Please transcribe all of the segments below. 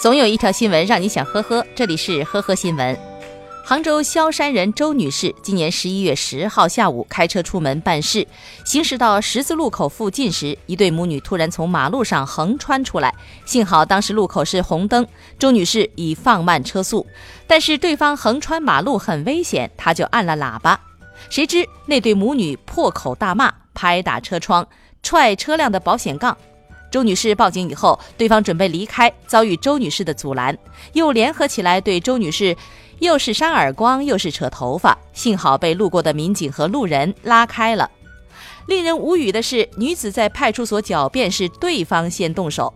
总有一条新闻让你想呵呵，这里是呵呵新闻。杭州萧山人周女士今年十一月十号下午开车出门办事，行驶到十字路口附近时，一对母女突然从马路上横穿出来。幸好当时路口是红灯，周女士已放慢车速，但是对方横穿马路很危险，她就按了喇叭。谁知那对母女破口大骂，拍打车窗，踹车辆的保险杠。周女士报警以后，对方准备离开，遭遇周女士的阻拦，又联合起来对周女士又是扇耳光，又是扯头发。幸好被路过的民警和路人拉开了。令人无语的是，女子在派出所狡辩是对方先动手，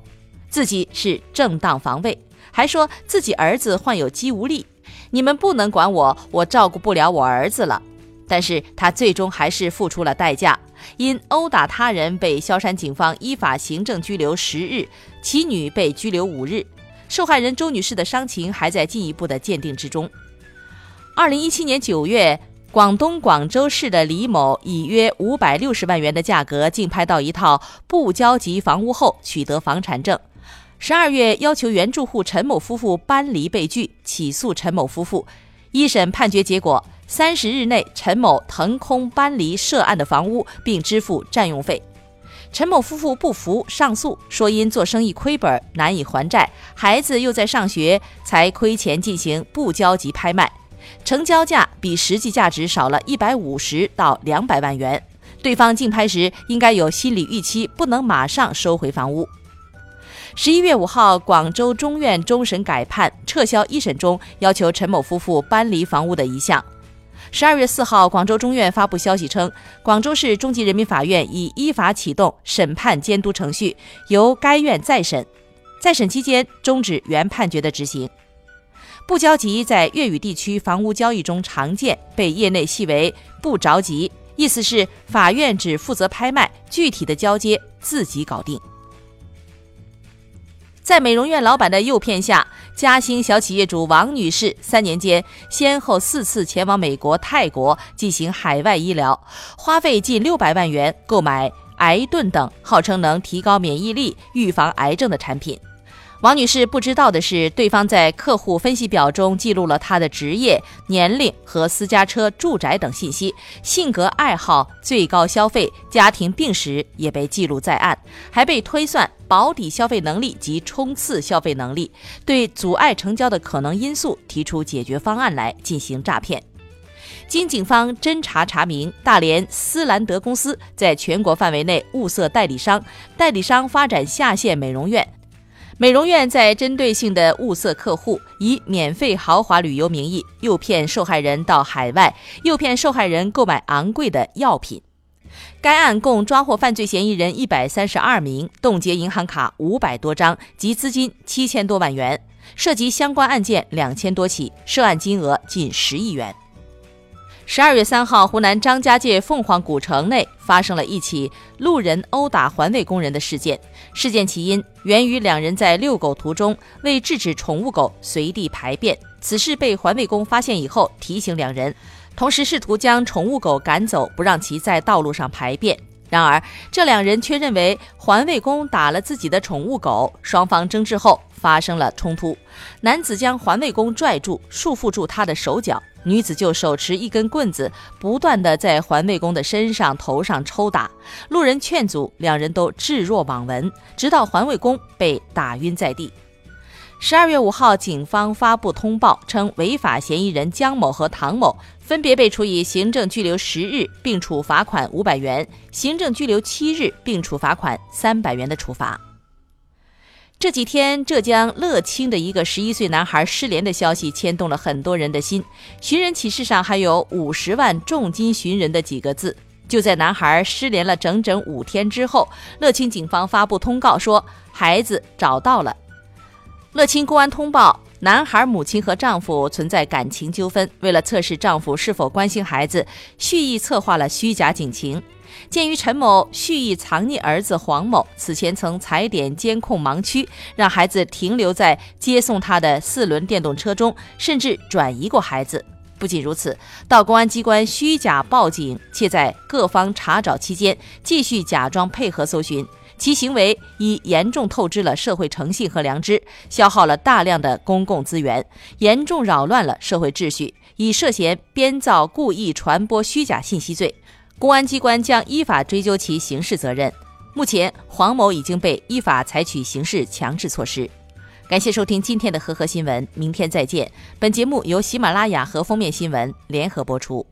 自己是正当防卫，还说自己儿子患有肌无力，你们不能管我，我照顾不了我儿子了。但是她最终还是付出了代价。因殴打他人被萧山警方依法行政拘留十日，其女被拘留五日。受害人周女士的伤情还在进一步的鉴定之中。二零一七年九月，广东广州市的李某以约五百六十万元的价格竞拍到一套不交集房屋后，取得房产证。十二月，要求原住户陈某夫妇搬离被拒，起诉陈某夫妇。一审判决结果。三十日内，陈某腾空搬离涉案的房屋，并支付占用费。陈某夫妇不服，上诉说因做生意亏本，难以还债，孩子又在上学，才亏钱进行不交集拍卖，成交价比实际价值少了一百五十到两百万元。对方竞拍时应该有心理预期，不能马上收回房屋。十一月五号，广州中院终审改判，撤销一审中要求陈某夫妇搬离房屋的一项。十二月四号，广州中院发布消息称，广州市中级人民法院已依法启动审判监督程序，由该院再审。再审期间，终止原判决的执行。不交集在粤语地区房屋交易中常见，被业内戏为“不着急”，意思是法院只负责拍卖，具体的交接自己搞定。在美容院老板的诱骗下，嘉兴小企业主王女士三年间先后四次前往美国、泰国进行海外医疗，花费近六百万元购买癌盾等号称能提高免疫力、预防癌症的产品。王女士不知道的是，对方在客户分析表中记录了她的职业、年龄和私家车、住宅等信息，性格、爱好、最高消费、家庭病史也被记录在案，还被推算保底消费能力及冲刺消费能力，对阻碍成交的可能因素提出解决方案来进行诈骗。经警方侦查查明，大连斯兰德公司在全国范围内物色代理商，代理商发展下线美容院。美容院在针对性的物色客户，以免费豪华旅游名义诱骗受害人到海外，诱骗受害人购买昂贵的药品。该案共抓获犯罪嫌疑人一百三十二名，冻结银行卡五百多张及资金七千多万元，涉及相关案件两千多起，涉案金额近十亿元。十二月三号，湖南张家界凤凰古城内发生了一起路人殴打环卫工人的事件。事件起因源于两人在遛狗途中为制止宠物狗随地排便，此事被环卫工发现以后提醒两人，同时试图将宠物狗赶走，不让其在道路上排便。然而，这两人却认为环卫工打了自己的宠物狗，双方争执后发生了冲突。男子将环卫工拽住，束缚住他的手脚。女子就手持一根棍子，不断的在环卫工的身上、头上抽打。路人劝阻，两人都置若罔闻，直到环卫工被打晕在地。十二月五号，警方发布通报称，违法嫌疑人姜某和唐某分别被处以行政拘留十日，并处罚款五百元；行政拘留七日，并处罚款三百元的处罚。这几天，浙江乐清的一个十一岁男孩失联的消息牵动了很多人的心。寻人启事上还有“五十万重金寻人”的几个字。就在男孩失联了整整五天之后，乐清警方发布通告说，孩子找到了。乐清公安通报，男孩母亲和丈夫存在感情纠纷，为了测试丈夫是否关心孩子，蓄意策划了虚假警情。鉴于陈某蓄意藏匿儿子黄某，此前曾踩点监控盲区，让孩子停留在接送他的四轮电动车中，甚至转移过孩子。不仅如此，到公安机关虚假报警，且在各方查找期间继续假装配合搜寻，其行为已严重透支了社会诚信和良知，消耗了大量的公共资源，严重扰乱了社会秩序，已涉嫌编造、故意传播虚假信息罪。公安机关将依法追究其刑事责任。目前，黄某已经被依法采取刑事强制措施。感谢收听今天的和合新闻，明天再见。本节目由喜马拉雅和封面新闻联合播出。